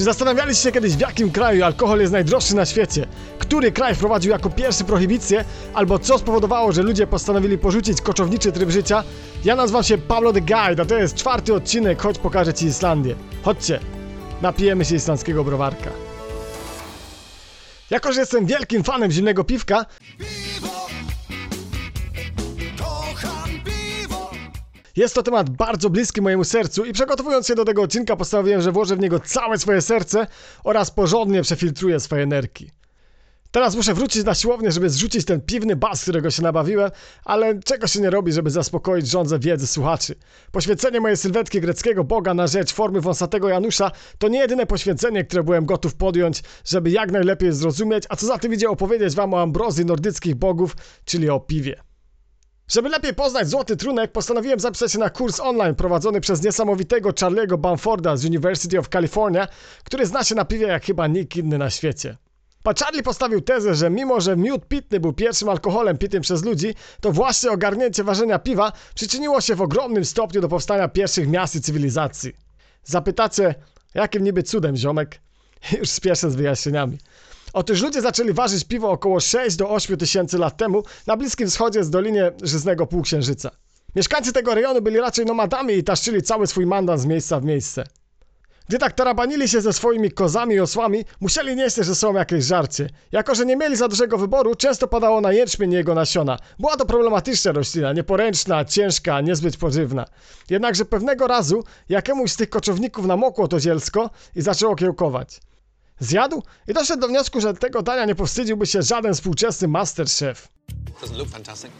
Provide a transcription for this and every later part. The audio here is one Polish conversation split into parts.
Czy zastanawialiście się kiedyś w jakim kraju alkohol jest najdroższy na świecie? Który kraj wprowadził jako pierwszy prohibicję? Albo co spowodowało, że ludzie postanowili porzucić koczowniczy tryb życia? Ja nazywam się Pablo the Guide, a to jest czwarty odcinek, choć pokażę Ci Islandię. Chodźcie, napijemy się islandzkiego browarka. Jako, że jestem wielkim fanem zimnego piwka, Jest to temat bardzo bliski mojemu sercu i przygotowując się do tego odcinka postanowiłem, że włożę w niego całe swoje serce oraz porządnie przefiltruję swoje nerki. Teraz muszę wrócić na siłownię, żeby zrzucić ten piwny bas, którego się nabawiłem, ale czego się nie robi, żeby zaspokoić żądzę wiedzy słuchaczy. Poświęcenie mojej sylwetki greckiego boga na rzecz formy wąsatego Janusza to nie jedyne poświęcenie, które byłem gotów podjąć, żeby jak najlepiej zrozumieć, a co za tym idzie opowiedzieć wam o ambrozji nordyckich bogów, czyli o piwie. Żeby lepiej poznać Złoty Trunek, postanowiłem zapisać się na kurs online prowadzony przez niesamowitego Charlie'ego Bamforda z University of California, który zna się na piwie jak chyba nikt inny na świecie. Pan Charlie postawił tezę, że mimo, że miód pitny był pierwszym alkoholem pitym przez ludzi, to właśnie ogarnięcie ważenia piwa przyczyniło się w ogromnym stopniu do powstania pierwszych miast i cywilizacji. Zapytacie, jakim niby cudem, ziomek? Już spieszę z wyjaśnieniami. Otóż ludzie zaczęli ważyć piwo około 6 do 8 tysięcy lat temu na Bliskim Wschodzie z Dolinie Żyznego Półksiężyca. Mieszkańcy tego rejonu byli raczej nomadami i taszczyli cały swój mandat z miejsca w miejsce. Gdy tak tarabanili się ze swoimi kozami i osłami, musieli nieść ze sobą jakieś żarcie. Jako, że nie mieli za dużego wyboru, często padało na jęczmień jego nasiona. Była to problematyczna roślina, nieporęczna, ciężka, niezbyt pożywna. Jednakże pewnego razu jakiemuś z tych koczowników namokło to zielsko i zaczęło kiełkować. Zjadł i doszedł do wniosku, że tego dania nie powstydziłby się żaden współczesny masterchef. Doesn't look fantastic.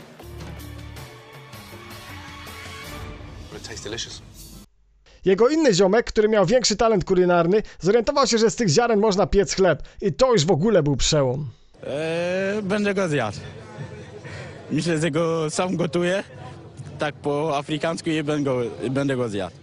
But it tastes delicious. Jego inny ziomek, który miał większy talent kulinarny, zorientował się, że z tych ziaren można piec chleb i to już w ogóle był przełom. Eee, będę go zjadł. Myślę, że go sam gotuję. Tak po afrykańsku i będę go, będę go zjadł.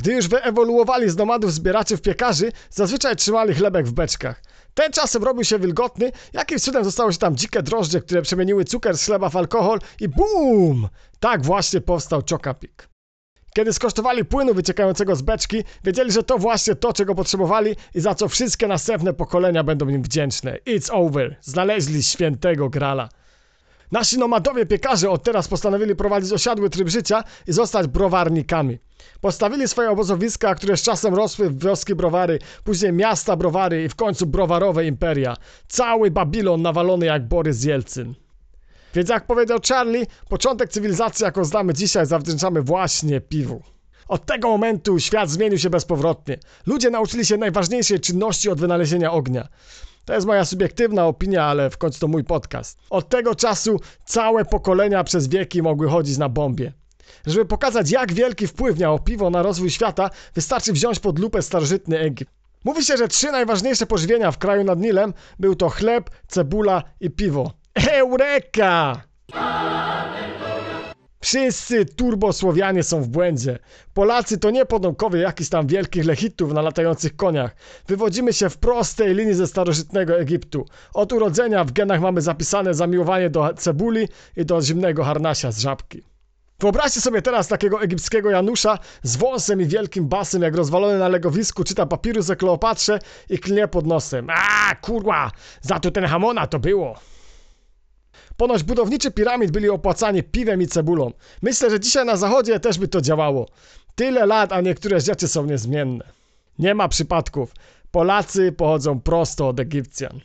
Gdy już wyewoluowali z nomadów zbieraczy w piekarzy, zazwyczaj trzymali chlebek w beczkach. Ten czasem robił się wilgotny, jakimś cudem zostało się tam dzikie drożdże, które przemieniły cukier z chleba w alkohol i BUM! Tak właśnie powstał Chocapik. Kiedy skosztowali płynu wyciekającego z beczki, wiedzieli, że to właśnie to, czego potrzebowali i za co wszystkie następne pokolenia będą im wdzięczne. It's over. Znaleźli świętego grala. Nasi nomadowie piekarze od teraz postanowili prowadzić osiadły tryb życia i zostać browarnikami. Postawili swoje obozowiska, które z czasem rosły w wioski browary, później miasta browary i w końcu browarowe imperia. Cały Babilon nawalony jak Borys Jelcyn. Więc jak powiedział Charlie, początek cywilizacji, jaką znamy dzisiaj, zawdzięczamy właśnie piwu. Od tego momentu świat zmienił się bezpowrotnie. Ludzie nauczyli się najważniejszej czynności od wynalezienia ognia. To jest moja subiektywna opinia, ale w końcu to mój podcast. Od tego czasu całe pokolenia przez wieki mogły chodzić na bombie. Żeby pokazać, jak wielki wpływ miało piwo na rozwój świata, wystarczy wziąć pod lupę starożytny Egipt. Mówi się, że trzy najważniejsze pożywienia w kraju nad Nilem był to chleb, cebula i piwo. Eureka! Wszyscy turbosłowianie są w błędzie. Polacy to nie potomkowie jakichś tam wielkich lechitów na latających koniach. Wywodzimy się w prostej linii ze starożytnego Egiptu. Od urodzenia w genach mamy zapisane zamiłowanie do cebuli i do zimnego harnasia z żabki. Wyobraźcie sobie teraz takiego egipskiego Janusza z wąsem i wielkim basem, jak rozwalony na legowisku, czyta papirus o Kleopatrze i klnie pod nosem. A kurwa, za to ten hamona to było. Ponoć budowniczy piramid byli opłacani piwem i cebulą. Myślę, że dzisiaj na zachodzie też by to działało. Tyle lat, a niektóre rzeczy są niezmienne. Nie ma przypadków. Polacy pochodzą prosto od Egipcjan.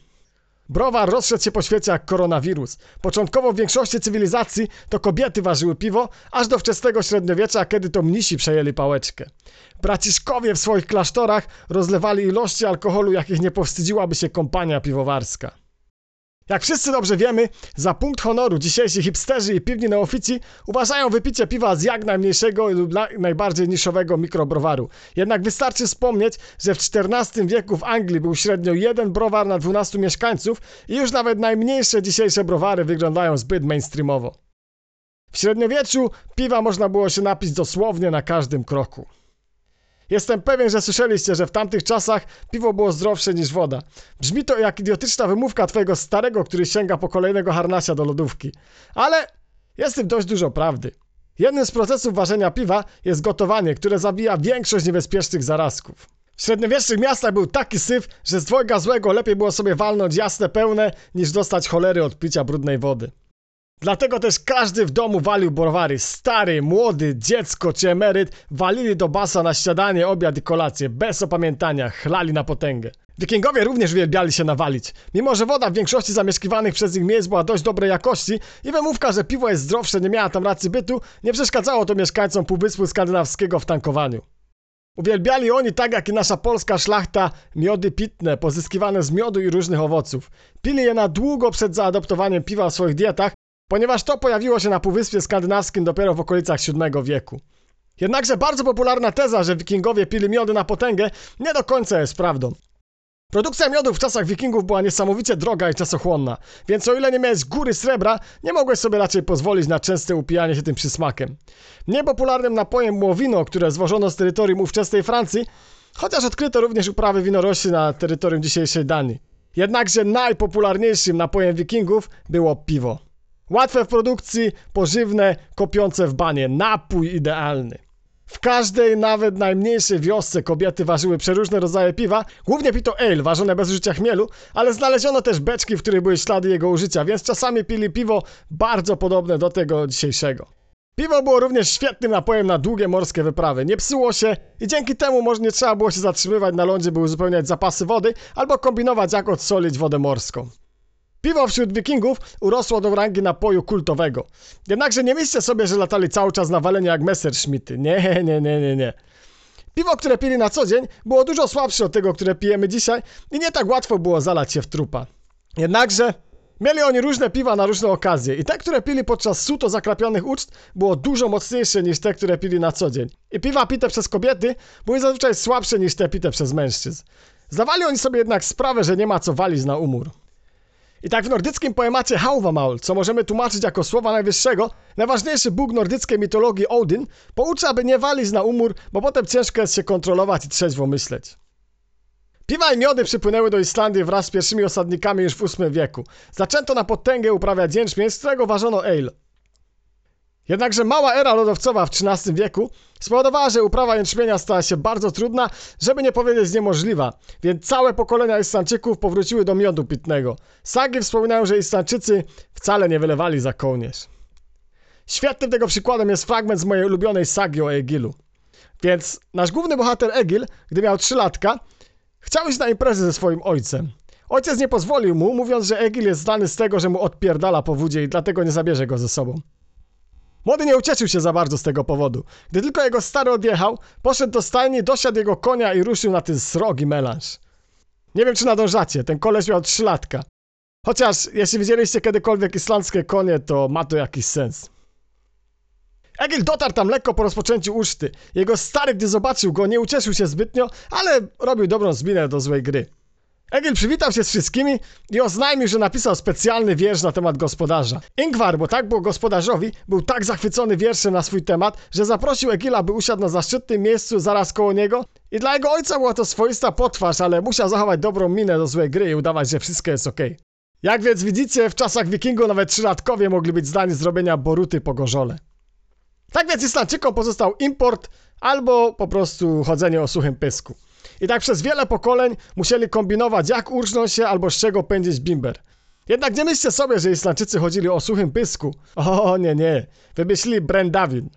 Browar rozszedł się po świecie jak koronawirus. Początkowo w większości cywilizacji to kobiety ważyły piwo, aż do wczesnego średniowiecza, kiedy to mnisi przejęli pałeczkę. Braciszkowie w swoich klasztorach rozlewali ilości alkoholu, jakich nie powstydziłaby się kompania piwowarska. Jak wszyscy dobrze wiemy, za punkt honoru dzisiejsi hipsterzy i piwni neofici uważają wypicie piwa z jak najmniejszego lub na- najbardziej niszowego mikrobrowaru. Jednak wystarczy wspomnieć, że w XIV wieku w Anglii był średnio jeden browar na 12 mieszkańców i już nawet najmniejsze dzisiejsze browary wyglądają zbyt mainstreamowo. W średniowieczu piwa można było się napić dosłownie na każdym kroku. Jestem pewien, że słyszeliście, że w tamtych czasach piwo było zdrowsze niż woda. Brzmi to jak idiotyczna wymówka twojego starego, który sięga po kolejnego harnasia do lodówki. Ale jest w tym dość dużo prawdy. Jednym z procesów ważenia piwa jest gotowanie, które zabija większość niebezpiecznych zarazków. W średniowiecznych miastach był taki syf, że z dwojga złego lepiej było sobie walnąć jasne pełne, niż dostać cholery od picia brudnej wody. Dlatego też każdy w domu walił browary. Stary, młody, dziecko czy emeryt walili do basa na śniadanie, obiad i kolację, bez opamiętania, chlali na potęgę. Wikingowie również uwielbiali się nawalić. Mimo, że woda w większości zamieszkiwanych przez nich miejsc była dość dobrej jakości i wymówka, że piwo jest zdrowsze nie miała tam racji bytu, nie przeszkadzało to mieszkańcom Półwyspu Skandynawskiego w tankowaniu. Uwielbiali oni, tak jak i nasza polska szlachta, miody pitne, pozyskiwane z miodu i różnych owoców. Pili je na długo przed zaadoptowaniem piwa w swoich dietach, ponieważ to pojawiło się na Półwyspie Skandynawskim dopiero w okolicach VII wieku. Jednakże bardzo popularna teza, że wikingowie pili miody na potęgę, nie do końca jest prawdą. Produkcja miodu w czasach wikingów była niesamowicie droga i czasochłonna, więc o ile nie miałeś góry srebra, nie mogłeś sobie raczej pozwolić na częste upijanie się tym przysmakiem. Mniej popularnym napojem było wino, które zwożono z terytorium ówczesnej Francji, chociaż odkryto również uprawy winorośli na terytorium dzisiejszej Danii. Jednakże najpopularniejszym napojem wikingów było piwo. Łatwe w produkcji, pożywne, kopiące w banie. Napój idealny. W każdej, nawet najmniejszej wiosce kobiety ważyły przeróżne rodzaje piwa, głównie pito ale, ważone bez użycia chmielu, ale znaleziono też beczki, w których były ślady jego użycia, więc czasami pili piwo bardzo podobne do tego dzisiejszego. Piwo było również świetnym napojem na długie morskie wyprawy, nie psuło się i dzięki temu może nie trzeba było się zatrzymywać na lądzie, by uzupełniać zapasy wody albo kombinować jak odsolić wodę morską. Piwo wśród wikingów urosło do rangi napoju kultowego. Jednakże nie myślcie sobie, że latali cały czas na walenie jak Messerschmitty. Nie, nie, nie, nie, nie. Piwo, które pili na co dzień, było dużo słabsze od tego, które pijemy dzisiaj i nie tak łatwo było zalać się w trupa. Jednakże mieli oni różne piwa na różne okazje i te, które pili podczas suto zakrapionych uczt, było dużo mocniejsze niż te, które pili na co dzień. I piwa pite przez kobiety były zazwyczaj słabsze niż te pite przez mężczyzn. Zdawali oni sobie jednak sprawę, że nie ma co walić na umór. I tak w nordyckim poemacie Hauvamaul, co możemy tłumaczyć jako słowa najwyższego, najważniejszy bóg nordyckiej mitologii Odin poucza, aby nie walić na umór, bo potem ciężko jest się kontrolować i trzeźwo myśleć. Piwa i miody przypłynęły do Islandii wraz z pierwszymi osadnikami już w VIII wieku. Zaczęto na potęgę uprawiać jęczmień, z którego ważono ale. Jednakże mała era lodowcowa w XIII wieku spowodowała, że uprawa jęczmienia stała się bardzo trudna, żeby nie powiedzieć niemożliwa, więc całe pokolenia Islandczyków powróciły do miodu pitnego. Sagi wspominają, że Islandczycy wcale nie wylewali za kołnierz. Świetnym tego przykładem jest fragment z mojej ulubionej sagi o Egilu. Więc nasz główny bohater Egil, gdy miał 3 latka, chciał iść na imprezę ze swoim ojcem. Ojciec nie pozwolił mu, mówiąc, że Egil jest znany z tego, że mu odpierdala po wódzie i dlatego nie zabierze go ze sobą. Młody nie ucieszył się za bardzo z tego powodu. Gdy tylko jego stary odjechał, poszedł do stajni, dosiadł jego konia i ruszył na ten srogi melanż. Nie wiem, czy nadążacie, ten koleś miał trzylatka. Chociaż, jeśli widzieliście kiedykolwiek islandzkie konie, to ma to jakiś sens. Egil dotarł tam lekko po rozpoczęciu uczty. Jego stary, gdy zobaczył go, nie ucieszył się zbytnio, ale robił dobrą zminę do złej gry. Egil przywitał się z wszystkimi i oznajmił, że napisał specjalny wiersz na temat gospodarza. Ingvar, bo tak było gospodarzowi, był tak zachwycony wierszem na swój temat, że zaprosił Egila, by usiadł na zaszczytnym miejscu zaraz koło niego i dla jego ojca była to swoista potwarz, ale musiał zachować dobrą minę do złej gry i udawać, że wszystko jest okej. Jak więc widzicie, w czasach wikingu nawet trzylatkowie mogli być zdani z robienia boruty po gorzole. Tak więc Islandczykom pozostał import albo po prostu chodzenie o suchym pysku. I tak przez wiele pokoleń musieli kombinować, jak urżnąć się albo z czego pędzić bimber. Jednak nie myślcie sobie, że Islandczycy chodzili o suchym pysku. O nie, nie. Wymyślili Brendawin,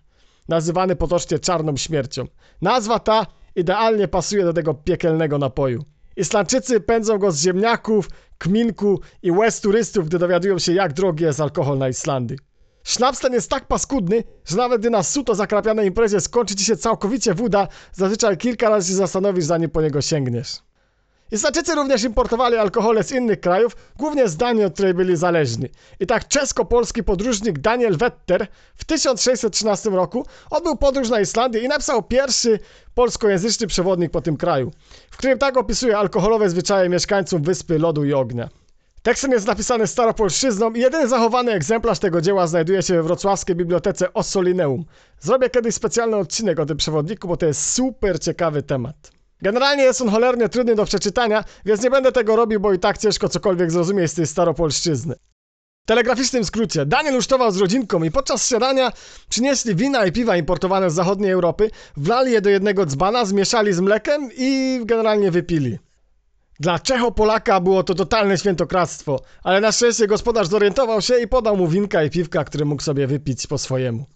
nazywany potocznie czarną śmiercią. Nazwa ta idealnie pasuje do tego piekielnego napoju. Islandczycy pędzą go z ziemniaków, kminku i łez turystów, gdy dowiadują się, jak drogi jest alkohol na Islandii. Sznaps ten jest tak paskudny, że nawet gdy na suto zakrapianej imprezie skończy ci się całkowicie woda, zazwyczaj kilka razy się zastanowisz, zanim po niego sięgniesz. Islandczycy również importowali alkohole z innych krajów, głównie z Danii, od której byli zależni. I tak czesko-polski podróżnik Daniel Wetter w 1613 roku odbył podróż na Islandię i napisał pierwszy polskojęzyczny przewodnik po tym kraju, w którym tak opisuje alkoholowe zwyczaje mieszkańców wyspy lodu i ognia. Tekstem jest napisany staropolszczyzną i jedyny zachowany egzemplarz tego dzieła znajduje się we wrocławskiej bibliotece Ossolineum. Zrobię kiedyś specjalny odcinek o tym przewodniku, bo to jest super ciekawy temat. Generalnie jest on cholernie trudny do przeczytania, więc nie będę tego robił, bo i tak ciężko cokolwiek zrozumieć z tej staropolszczyzny. telegraficznym skrócie, Daniel usztował z rodzinką i podczas śniadania przynieśli wina i piwa importowane z zachodniej Europy, wlali je do jednego dzbana, zmieszali z mlekiem i generalnie wypili. Dla Czecho-Polaka było to totalne świętokradztwo, ale na szczęście gospodarz zorientował się i podał mu winka i piwka, które mógł sobie wypić po swojemu.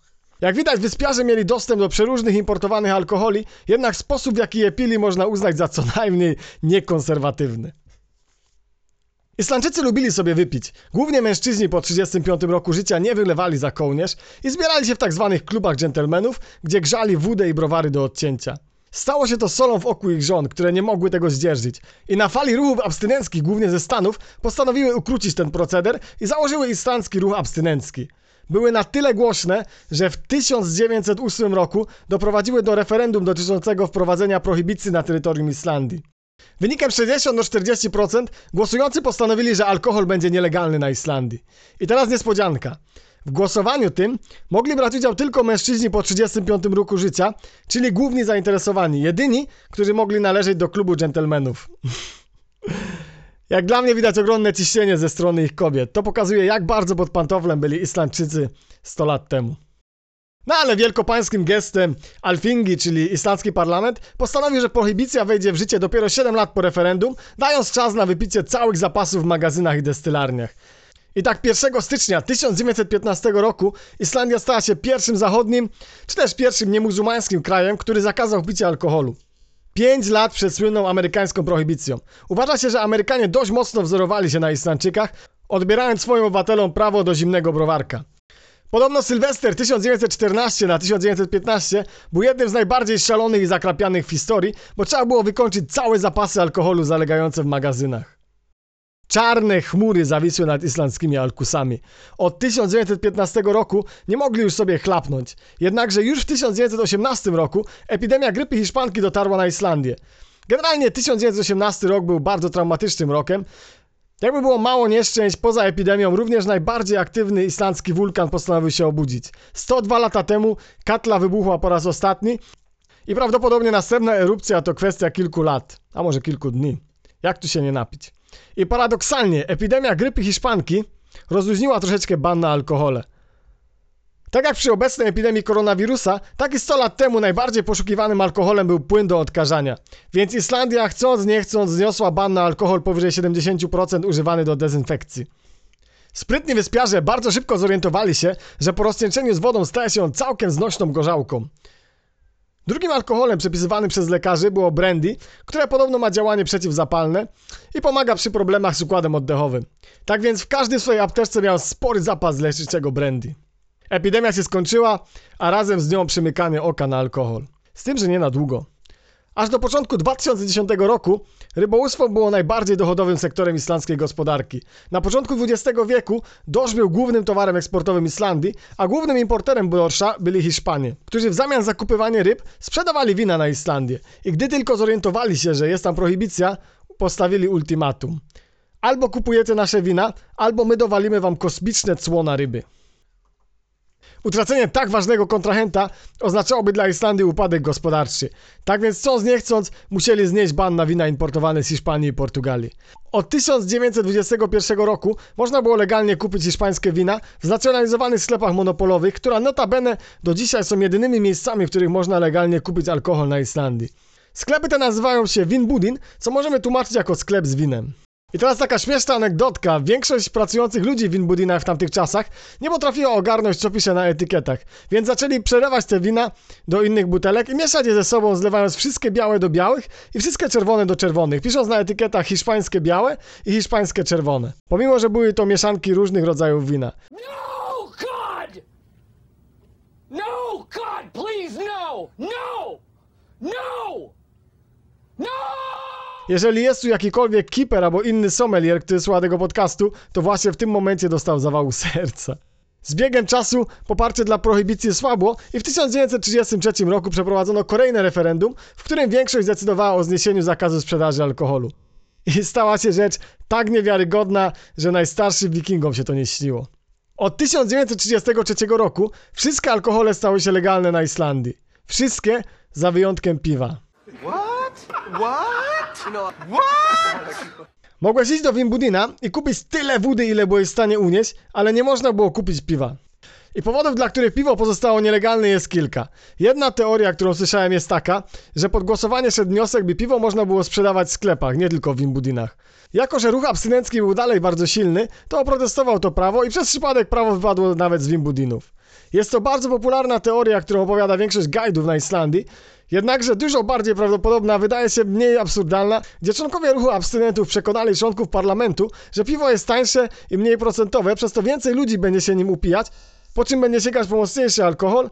Jak widać, wyspiarze mieli dostęp do przeróżnych importowanych alkoholi, jednak sposób w jaki je pili można uznać za co najmniej niekonserwatywny. Islandczycy lubili sobie wypić. Głównie mężczyźni po 35 roku życia nie wylewali za kołnierz i zbierali się w tak zwanych klubach dżentelmenów, gdzie grzali wódę i browary do odcięcia. Stało się to solą w oku ich żon, które nie mogły tego zdzierżyć. I na fali ruchów abstynenckich, głównie ze Stanów, postanowiły ukrócić ten proceder i założyły islandzki ruch abstynencki. Były na tyle głośne, że w 1908 roku doprowadziły do referendum dotyczącego wprowadzenia prohibicji na terytorium Islandii. Wynikiem 60 do 40% głosujący postanowili, że alkohol będzie nielegalny na Islandii. I teraz niespodzianka. W głosowaniu tym mogli brać udział tylko mężczyźni po 35 roku życia, czyli główni zainteresowani, jedyni, którzy mogli należeć do klubu dżentelmenów. Jak dla mnie widać ogromne ciśnienie ze strony ich kobiet. To pokazuje, jak bardzo pod pantoflem byli Islandczycy 100 lat temu. No ale wielkopańskim gestem Alfingi, czyli islandzki parlament, postanowił, że prohibicja wejdzie w życie dopiero 7 lat po referendum, dając czas na wypicie całych zapasów w magazynach i destylarniach. I tak 1 stycznia 1915 roku Islandia stała się pierwszym zachodnim, czy też pierwszym niemuzułmańskim krajem, który zakazał picia alkoholu. 5 lat przed słynną amerykańską prohibicją. Uważa się, że Amerykanie dość mocno wzorowali się na Islandczykach, odbierając swoim obywatelom prawo do zimnego browarka. Podobno Sylwester 1914 na 1915 był jednym z najbardziej szalonych i zakrapianych w historii, bo trzeba było wykończyć całe zapasy alkoholu zalegające w magazynach. Czarne chmury zawisły nad islandzkimi alkusami. Od 1915 roku nie mogli już sobie chlapnąć. Jednakże już w 1918 roku epidemia grypy hiszpanki dotarła na Islandię. Generalnie 1918 rok był bardzo traumatycznym rokiem. Jakby było mało nieszczęść, poza epidemią również najbardziej aktywny islandzki wulkan postanowił się obudzić. 102 lata temu Katla wybuchła po raz ostatni i prawdopodobnie następna erupcja to kwestia kilku lat, a może kilku dni. Jak tu się nie napić? I paradoksalnie, epidemia grypy hiszpanki rozluźniła troszeczkę ban na alkohole. Tak jak przy obecnej epidemii koronawirusa, tak i 100 lat temu najbardziej poszukiwanym alkoholem był płyn do odkażania. Więc Islandia chcąc nie chcąc zniosła ban na alkohol powyżej 70% używany do dezynfekcji. Sprytni wyspiarze bardzo szybko zorientowali się, że po rozcieńczeniu z wodą staje się on całkiem znośną gorzałką. Drugim alkoholem przepisywanym przez lekarzy było brandy, które podobno ma działanie przeciwzapalne i pomaga przy problemach z układem oddechowym. Tak więc w każdej swojej apteczce miał spory zapas leczniczego brandy. Epidemia się skończyła, a razem z nią przymykanie oka na alkohol. Z tym, że nie na długo. Aż do początku 2010 roku rybołówstwo było najbardziej dochodowym sektorem islandzkiej gospodarki. Na początku XX wieku dorsz był głównym towarem eksportowym Islandii, a głównym importerem dorsza byli Hiszpanie, którzy w zamian za kupywanie ryb sprzedawali wina na Islandię. I gdy tylko zorientowali się, że jest tam prohibicja, postawili ultimatum. Albo kupujecie nasze wina, albo my dowalimy wam kosmiczne cło na ryby. Utracenie tak ważnego kontrahenta oznaczałoby dla Islandii upadek gospodarczy. Tak więc chcąc nie chcąc musieli znieść ban na wina importowane z Hiszpanii i Portugalii. Od 1921 roku można było legalnie kupić hiszpańskie wina w znacjonalizowanych sklepach monopolowych, które notabene do dzisiaj są jedynymi miejscami, w których można legalnie kupić alkohol na Islandii. Sklepy te nazywają się Winbudin, co możemy tłumaczyć jako sklep z winem. I teraz taka śmieszna anegdotka. Większość pracujących ludzi w Winbudinach w tamtych czasach nie potrafiła ogarnąć, co pisze na etykietach. Więc zaczęli przelewać te wina do innych butelek i mieszać je ze sobą, zlewając wszystkie białe do białych i wszystkie czerwone do czerwonych, pisząc na etykietach hiszpańskie białe i hiszpańskie czerwone. Pomimo, że były to mieszanki różnych rodzajów wina. No, God! No, God, please, no! No! No! No! Jeżeli jest tu jakikolwiek keeper albo inny sommelier, który słucha tego podcastu, to właśnie w tym momencie dostał zawału serca. Z biegiem czasu poparcie dla prohibicji słabło i w 1933 roku przeprowadzono kolejne referendum, w którym większość zdecydowała o zniesieniu zakazu sprzedaży alkoholu. I stała się rzecz tak niewiarygodna, że najstarszym wikingom się to nie śniło. Od 1933 roku wszystkie alkohole stały się legalne na Islandii. Wszystkie za wyjątkiem piwa. Mogłeś iść do Wimbudina i kupić tyle wody, ile byłeś w stanie unieść, ale nie można było kupić piwa. I powodów, dla których piwo pozostało nielegalne jest kilka. Jedna teoria, którą słyszałem jest taka, że pod głosowanie szedł wniosek, by piwo można było sprzedawać w sklepach, nie tylko w Wimbudinach. Jako, że ruch abstynencki był dalej bardzo silny, to oprotestował to prawo i przez przypadek prawo wypadło nawet z Wimbudinów. Jest to bardzo popularna teoria, którą opowiada większość guidów na Islandii, jednakże dużo bardziej prawdopodobna wydaje się mniej absurdalna, gdzie członkowie ruchu abstynentów przekonali członków parlamentu, że piwo jest tańsze i mniej procentowe, przez to więcej ludzi będzie się nim upijać, po czym będzie sięgać po mocniejszy alkohol.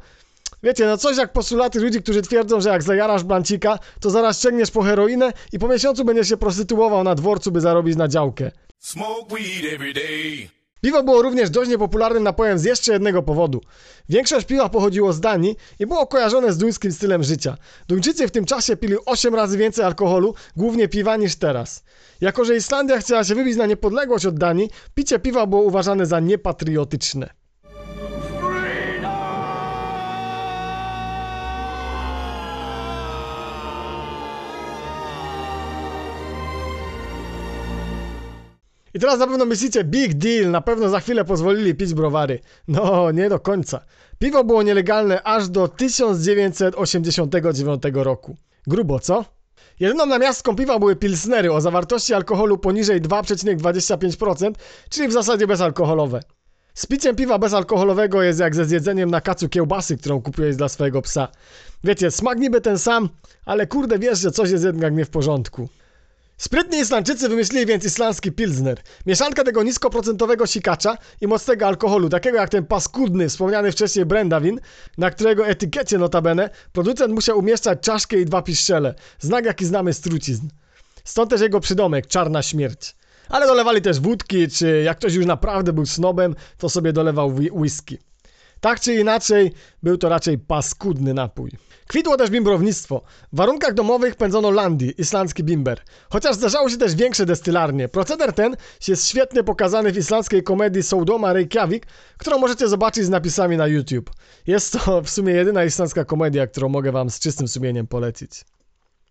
Wiecie, no coś jak postulaty ludzi, którzy twierdzą, że jak zajarasz blancika, to zaraz sięgniesz po heroinę i po miesiącu będziesz się prostytuował na dworcu, by zarobić na działkę. Smoke weed every day. Piwo było również dość niepopularnym napojem z jeszcze jednego powodu. Większość piwa pochodziło z Danii i było kojarzone z duńskim stylem życia. Duńczycy w tym czasie pili 8 razy więcej alkoholu, głównie piwa, niż teraz. Jako, że Islandia chciała się wybić na niepodległość od Danii, picie piwa było uważane za niepatriotyczne. I teraz na pewno myślicie, big deal, na pewno za chwilę pozwolili pić browary. No, nie do końca. Piwo było nielegalne aż do 1989 roku. Grubo, co? Jedyną namiastką piwa były pilsnery o zawartości alkoholu poniżej 2,25%, czyli w zasadzie bezalkoholowe. Z piciem piwa bezalkoholowego jest jak ze zjedzeniem na kacu kiełbasy, którą kupujesz dla swojego psa. Wiecie, smak niby ten sam, ale kurde wiesz, że coś jest jednak nie w porządku. Sprytni Islandczycy wymyślili więc islandzki pilsner. Mieszanka tego niskoprocentowego sikacza i mocnego alkoholu, takiego jak ten paskudny, wspomniany wcześniej Brendawin, na którego etykiecie notabene producent musiał umieszczać czaszkę i dwa piszczele. Znak jaki znamy z trucizn. Stąd też jego przydomek, czarna śmierć. Ale dolewali też wódki, czy jak ktoś już naprawdę był snobem, to sobie dolewał whisky. Tak czy inaczej, był to raczej paskudny napój. Kwitło też bimbrownictwo. W warunkach domowych pędzono landy, islandzki bimber. Chociaż zdarzały się też większe destylarnie. Proceder ten jest świetnie pokazany w islandzkiej komedii Soudoma Reykjavik, którą możecie zobaczyć z napisami na YouTube. Jest to w sumie jedyna islandzka komedia, którą mogę wam z czystym sumieniem polecić.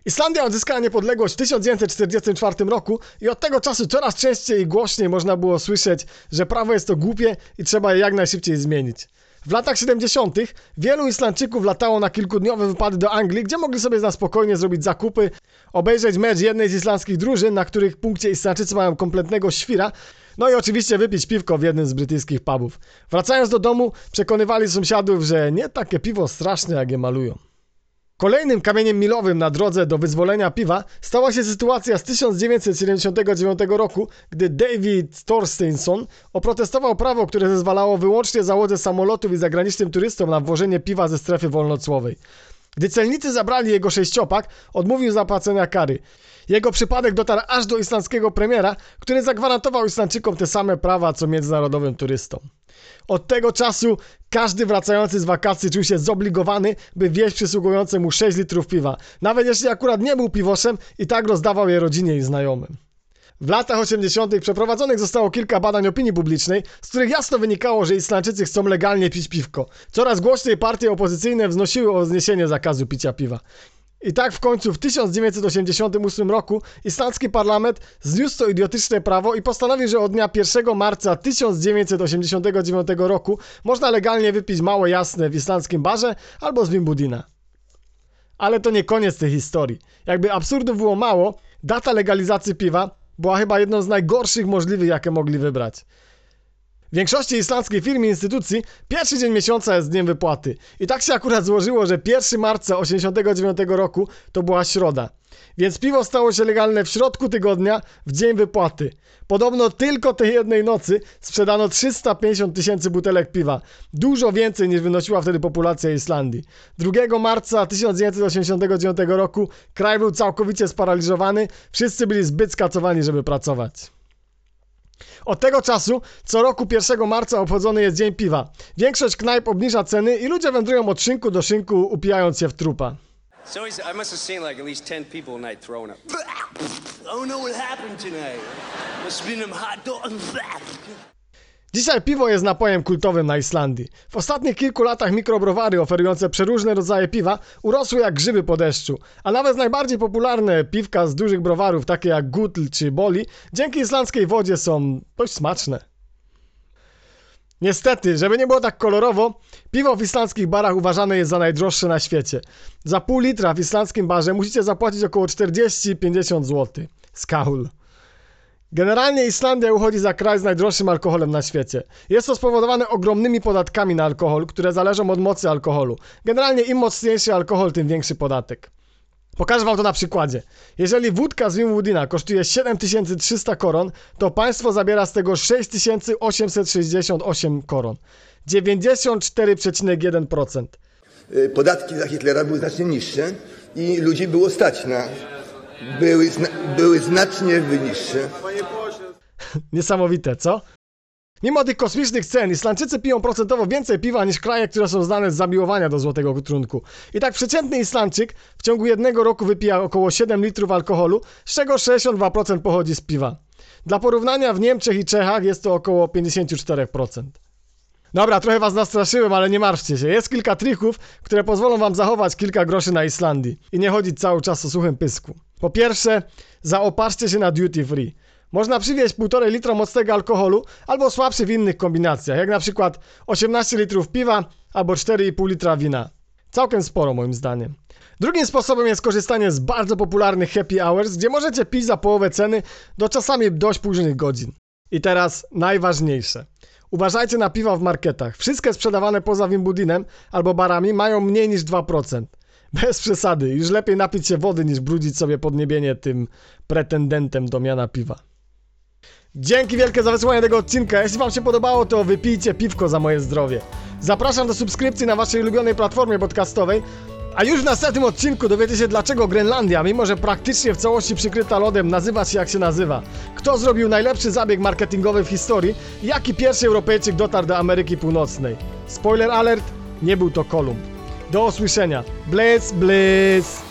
Islandia odzyskała niepodległość w 1944 roku i od tego czasu coraz częściej i głośniej można było słyszeć, że prawo jest to głupie i trzeba je jak najszybciej zmienić. W latach 70. wielu Islandczyków latało na kilkudniowe wypady do Anglii, gdzie mogli sobie na spokojnie zrobić zakupy, obejrzeć mecz jednej z islandzkich drużyn, na których punkcie Islandczycy mają kompletnego świra, no i oczywiście wypić piwko w jednym z brytyjskich pubów. Wracając do domu, przekonywali sąsiadów, że nie takie piwo straszne, jak je malują. Kolejnym kamieniem milowym na drodze do wyzwolenia piwa stała się sytuacja z 1979 roku, gdy David Thorsteinsson oprotestował prawo, które zezwalało wyłącznie załodze samolotów i zagranicznym turystom na wwożenie piwa ze strefy wolnocłowej. Gdy celnicy zabrali jego sześciopak, odmówił zapłacenia kary. Jego przypadek dotarł aż do islandzkiego premiera, który zagwarantował Islandczykom te same prawa co międzynarodowym turystom. Od tego czasu każdy wracający z wakacji czuł się zobligowany, by wieść przysługujące mu 6 litrów piwa. Nawet jeśli akurat nie był piwoszem, i tak rozdawał je rodzinie i znajomym. W latach 80. przeprowadzonych zostało kilka badań opinii publicznej, z których jasno wynikało, że Islandczycy chcą legalnie pić piwko. Coraz głośniej partie opozycyjne wznosiły o zniesienie zakazu picia piwa. I tak w końcu w 1988 roku islandzki parlament zniósł to idiotyczne prawo i postanowił, że od dnia 1 marca 1989 roku można legalnie wypić małe jasne w islandzkim barze albo z Wimbudina. Ale to nie koniec tej historii. Jakby absurdów było mało, data legalizacji piwa była chyba jedną z najgorszych możliwych, jakie mogli wybrać. W większości islandzkich firm i instytucji pierwszy dzień miesiąca jest dniem wypłaty. I tak się akurat złożyło, że 1 marca 89 roku to była środa. Więc piwo stało się legalne w środku tygodnia, w dzień wypłaty. Podobno tylko tej jednej nocy sprzedano 350 tysięcy butelek piwa. Dużo więcej niż wynosiła wtedy populacja Islandii. 2 marca 1989 roku kraj był całkowicie sparaliżowany, wszyscy byli zbyt skacowani, żeby pracować. Od tego czasu co roku 1 marca obchodzony jest Dzień Piwa. Większość knajp obniża ceny i ludzie wędrują od szynku do szynku, upijając się w trupa. So he's, I must have seen like at least 10 people a night throwing up. I don't know what happened tonight. Must have been them hot dogs. Dzisiaj piwo jest napojem kultowym na Islandii. W ostatnich kilku latach mikrobrowary oferujące przeróżne rodzaje piwa urosły jak grzyby po deszczu, a nawet najbardziej popularne piwka z dużych browarów, takie jak Gutl czy Boli, dzięki islandzkiej wodzie są dość smaczne. Niestety, żeby nie było tak kolorowo, piwo w islandzkich barach uważane jest za najdroższe na świecie. Za pół litra w islandzkim barze musicie zapłacić około 40-50 zł. Skaul. Generalnie Islandia uchodzi za kraj z najdroższym alkoholem na świecie. Jest to spowodowane ogromnymi podatkami na alkohol, które zależą od mocy alkoholu. Generalnie im mocniejszy alkohol, tym większy podatek. Pokażę wam to na przykładzie. Jeżeli wódka z Wimwoodina kosztuje 7300 koron, to państwo zabiera z tego 6868 koron. 94,1%. Y, Podatki za Hitlera były znacznie niższe i ludzi było stać na. Były, zna, były znacznie niższe. Niesamowite, co? Mimo tych kosmicznych cen, Islandczycy piją procentowo więcej piwa niż kraje, które są znane z zamiłowania do złotego trunku. I tak przeciętny Islandczyk w ciągu jednego roku wypija około 7 litrów alkoholu, z czego 62% pochodzi z piwa. Dla porównania w Niemczech i Czechach jest to około 54%. Dobra, trochę was nastraszyłem, ale nie martwcie się. Jest kilka trików, które pozwolą wam zachować kilka groszy na Islandii i nie chodzić cały czas o suchym pysku. Po pierwsze, zaopatrzcie się na duty free. Można przywieźć 1,5 litra mocnego alkoholu albo słabszy w innych kombinacjach, jak na przykład 18 litrów piwa albo 4,5 litra wina. Całkiem sporo moim zdaniem. Drugim sposobem jest korzystanie z bardzo popularnych happy hours, gdzie możecie pić za połowę ceny do czasami dość późnych godzin. I teraz najważniejsze. Uważajcie na piwa w marketach. Wszystkie sprzedawane poza Wimbudinem albo barami mają mniej niż 2%. Bez przesady. Już lepiej napić się wody niż brudzić sobie podniebienie tym pretendentem do miana piwa. Dzięki wielkie za wysłanie tego odcinka. Jeśli wam się podobało, to wypijcie piwko za moje zdrowie. Zapraszam do subskrypcji na waszej ulubionej platformie podcastowej. A już w następnym odcinku dowiecie się dlaczego Grenlandia, mimo że praktycznie w całości przykryta lodem, nazywa się jak się nazywa. Kto zrobił najlepszy zabieg marketingowy w historii jaki pierwszy Europejczyk dotarł do Ameryki Północnej. Spoiler alert, nie był to Kolumb. Do usłyszenia. Blitz, blitz!